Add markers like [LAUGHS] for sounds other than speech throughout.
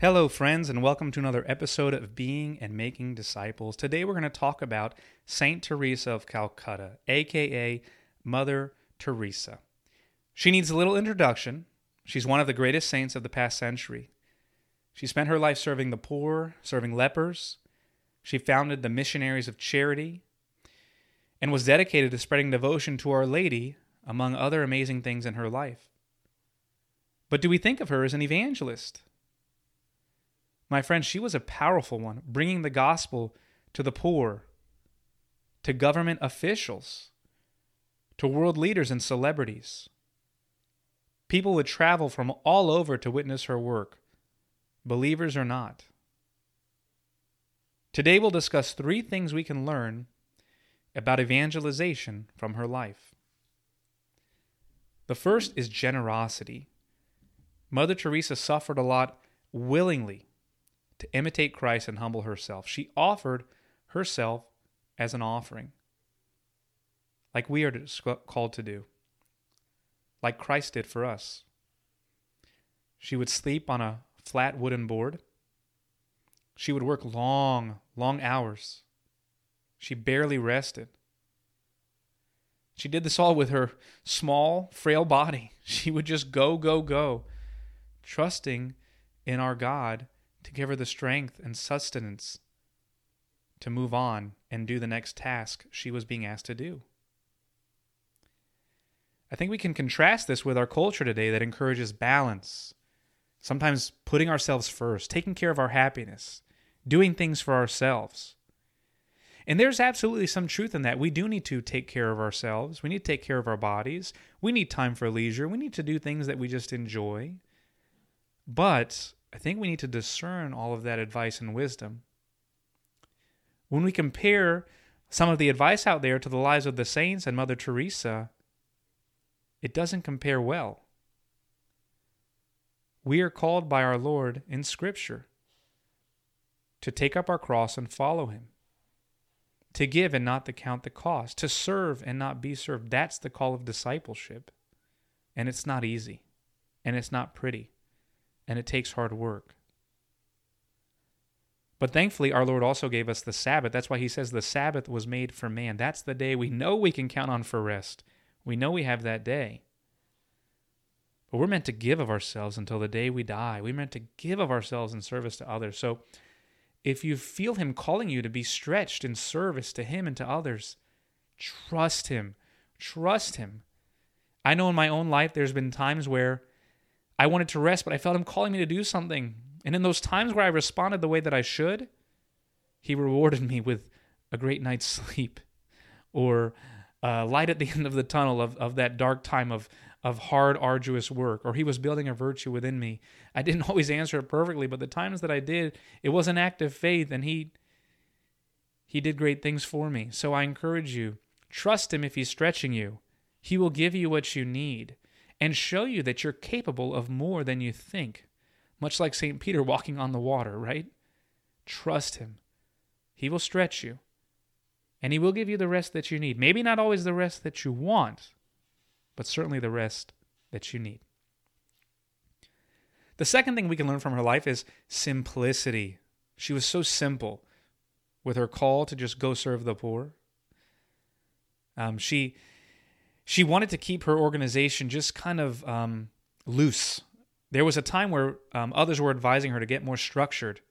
Hello, friends, and welcome to another episode of Being and Making Disciples. Today we're going to talk about Saint Teresa of Calcutta, aka Mother Teresa. She needs a little introduction. She's one of the greatest saints of the past century. She spent her life serving the poor, serving lepers. She founded the Missionaries of Charity and was dedicated to spreading devotion to Our Lady, among other amazing things in her life. But do we think of her as an evangelist? My friend, she was a powerful one, bringing the gospel to the poor, to government officials, to world leaders and celebrities. People would travel from all over to witness her work, believers or not. Today we'll discuss three things we can learn about evangelization from her life. The first is generosity. Mother Teresa suffered a lot willingly to imitate Christ and humble herself. She offered herself as an offering, like we are called to do, like Christ did for us. She would sleep on a flat wooden board. She would work long, long hours. She barely rested. She did this all with her small, frail body. [LAUGHS] She would just go, go, go, trusting in our God to give her the strength and sustenance to move on and do the next task she was being asked to do. I think we can contrast this with our culture today that encourages balance, sometimes putting ourselves first, taking care of our happiness, doing things for ourselves. And there's absolutely some truth in that. We do need to take care of ourselves. We need to take care of our bodies. We need time for leisure. We need to do things that we just enjoy. But I think we need to discern all of that advice and wisdom. When we compare some of the advice out there to the lives of the saints and Mother Teresa, it doesn't compare well. We are called by our Lord in Scripture to take up our cross and follow Him, to give and not to count the cost, to serve and not be served. That's the call of discipleship. And it's not easy, and it's not pretty and it takes hard work. But thankfully, our Lord also gave us the Sabbath. That's why He says the Sabbath was made for man. That's the day we know we can count on for rest. We know we have that day. But we're meant to give of ourselves until the day we die. We're meant to give of ourselves in service to others. So if you feel Him calling you to be stretched in service to Him and to others, trust Him. Trust Him. I know in my own life there's been times where I wanted to rest, but I felt him calling me to do something. And in those times where I responded the way that I should, he rewarded [LAUGHS] me with a great night's sleep or uh, light at the [LAUGHS] end of the tunnel of, of that dark time of, of hard, arduous work, or he was building a virtue within me. I didn't [LAUGHS] always answer it perfectly, but the times that I did, it was an act of faith, and he he did great things for me. So I encourage you, trust him if he's stretching you. He will give you what you need and show you that you're capable of more than you think. Much like St. Peter walking on the water, right? Trust him. He will stretch you, and he will give you the rest that you need. Maybe not always the rest that you want, but certainly the rest that you need. The second thing we can learn from her life is simplicity. She was so simple with her call to just go serve the poor. Um, she she wanted to keep her organization just kind of um, loose. There was a time where um, others were advising her to get more structured,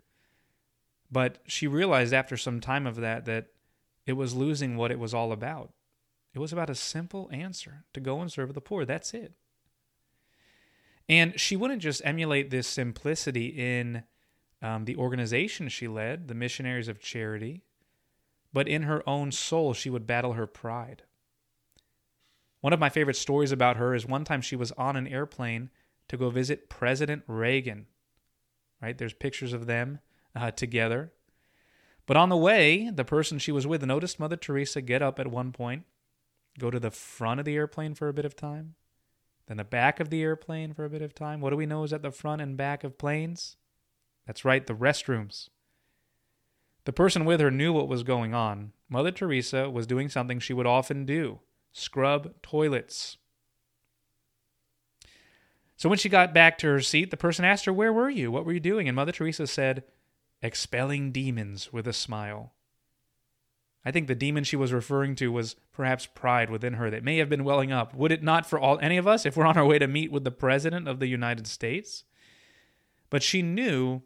but she realized after some time of that that it was losing what it was all about. It was about a simple answer to go and serve the poor. That's it. And she wouldn't just emulate this simplicity in um, the organization she led, the Missionaries of Charity, but in her own soul, she would battle her pride. One of my favorite stories about her is one time she was on an airplane to go visit President Reagan. Right? There's pictures of them uh, together. But on the way, the person she was with noticed Mother Teresa get up at one point, go to the front of the airplane for a bit of time, then the back of the airplane for a bit of time. What do we know is at the front and back of planes? That's right, the restrooms. The person with her knew what was going on. Mother Teresa was doing something she would often do scrub toilets. So when she got back to her seat, the person asked her, Where were you? What were you doing? And Mother Teresa said, Expelling demons with a smile. I think the demon she was referring to was perhaps pride within her that may have been welling up. Would it not for all any of us if we're on our way to meet with the president of the United States? But she knew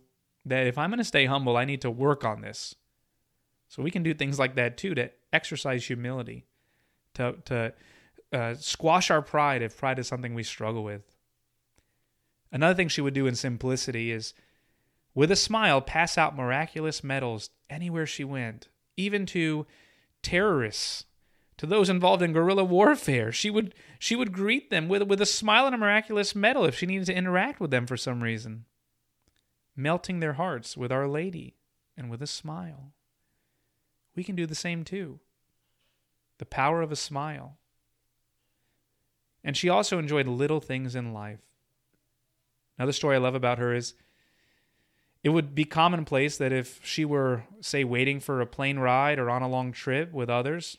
that if I'm going to stay humble, I need to work on this. So we can do things like that too to exercise humility, to to uh, squash our pride if pride is something we struggle with. Another thing she would do in simplicity is, with a smile, pass out miraculous medals anywhere she went, even to terrorists, to those involved in guerrilla warfare. She would she would greet them with with a smile and a miraculous medal if she needed to interact with them for some reason, melting their hearts with Our Lady and with a smile. We can do the same too. The power of a smile. And she also enjoyed little things in life Another story I love about her is it would be commonplace that if she were, say, waiting for a plane ride or on a long trip with others,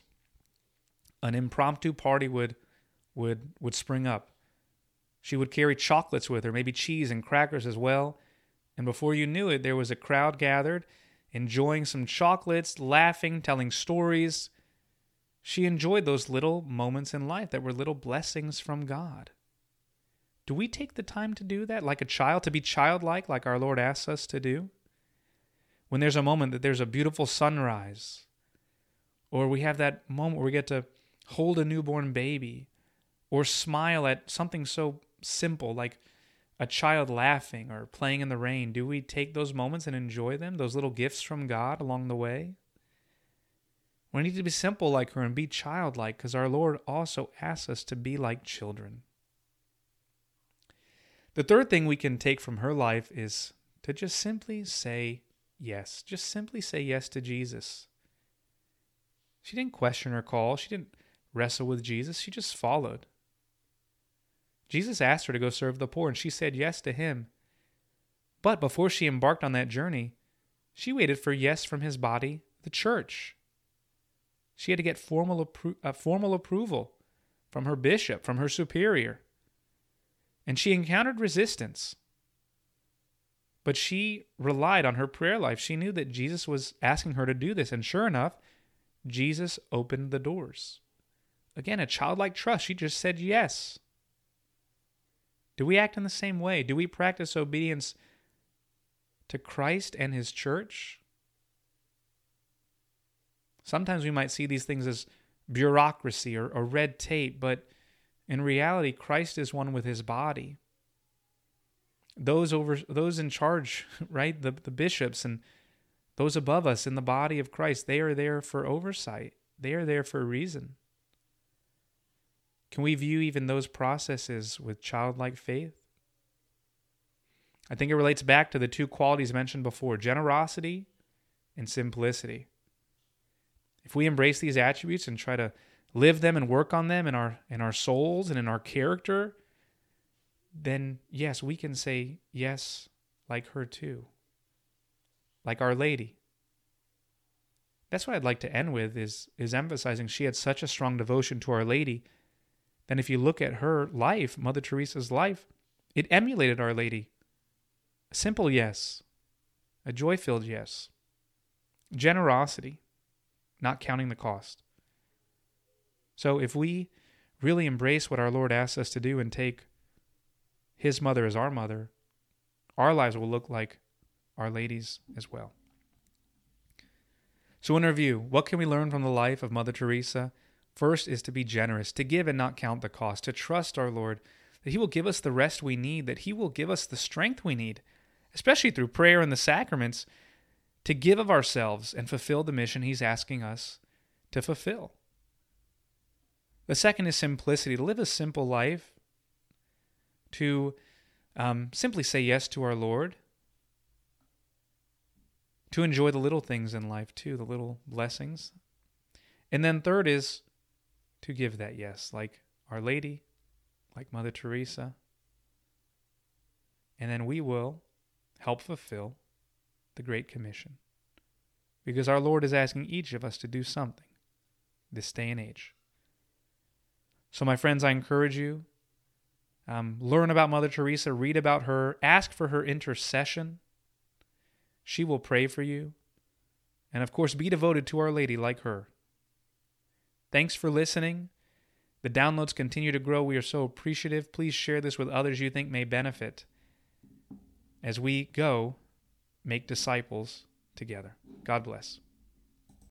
an impromptu party would would would spring up. She would carry chocolates with her, maybe cheese and crackers as well, and before you knew it, there was a crowd gathered, enjoying some chocolates, laughing, telling stories. She enjoyed those little moments in life that were little blessings from God. Do we take the time to do that like a child, to be childlike, like our Lord asks us to do? When there's a moment that there's a beautiful sunrise, or we have that moment where we get to hold a newborn baby, or smile at something so simple like a child laughing or playing in the rain, do we take those moments and enjoy them, those little gifts from God along the way? We need to be simple like her and be childlike because our Lord also asks us to be like children. The third thing we can take from her life is to just simply say yes. Just simply say yes to Jesus. She didn't question her call, she didn't wrestle with Jesus, she just followed. Jesus asked her to go serve the poor, and she said yes to him. But before she embarked on that journey, she waited for yes from his body, the church. She had to get formal, appro- uh, formal approval from her bishop, from her superior and she encountered resistance. But she relied on her prayer life. She knew that Jesus was asking her to do this. And sure enough, Jesus opened the doors. Again, a childlike trust. She just said yes. Do we act in the same way? Do we practice obedience to Christ and his church? Sometimes we might see these things as bureaucracy or, or red tape, but in reality, Christ is one with his body. Those over those in charge, [LAUGHS] right? The the bishops and those above us in the body of Christ, they are there for oversight. They are there for a reason. Can we view even those processes with childlike faith? I think it relates back to the two qualities mentioned before generosity and simplicity. If we embrace these attributes and try to live them and work on them in our in our souls and in our character, then yes, we can say yes like her too. Like Our Lady. That's what I'd like to end with is is emphasizing she had such a strong devotion to Our Lady. Then if you look at her life, Mother Teresa's life, it emulated Our Lady. A simple yes. A joy-filled yes. Generosity, not counting the cost. So if we really embrace what our Lord asks us to do and take His mother as our mother, our lives will look like Our Lady's as well. So, in review, what can we learn from the life of Mother Teresa? First is to be generous, to give and not count the cost, to trust our Lord that He will give us the rest we need, that He will give us the strength we need, especially through prayer and the sacraments, to give of ourselves and fulfill the mission He's asking us to fulfill. The second is simplicity, to live a simple life, to um, simply say yes to our Lord, to enjoy the little things in life too, the little blessings. And then third is to give that yes, like Our Lady, like Mother Teresa. And then we will help fulfill the Great Commission. Because our Lord is asking each of us to do something this day and age. So, my friends, I encourage you Um, learn about Mother Teresa, read about her, ask for her intercession. She will pray for you. And of course, be devoted to Our Lady like her. Thanks for listening. The downloads continue to grow. We are so appreciative. Please share this with others you think may benefit as we go make disciples together. God bless.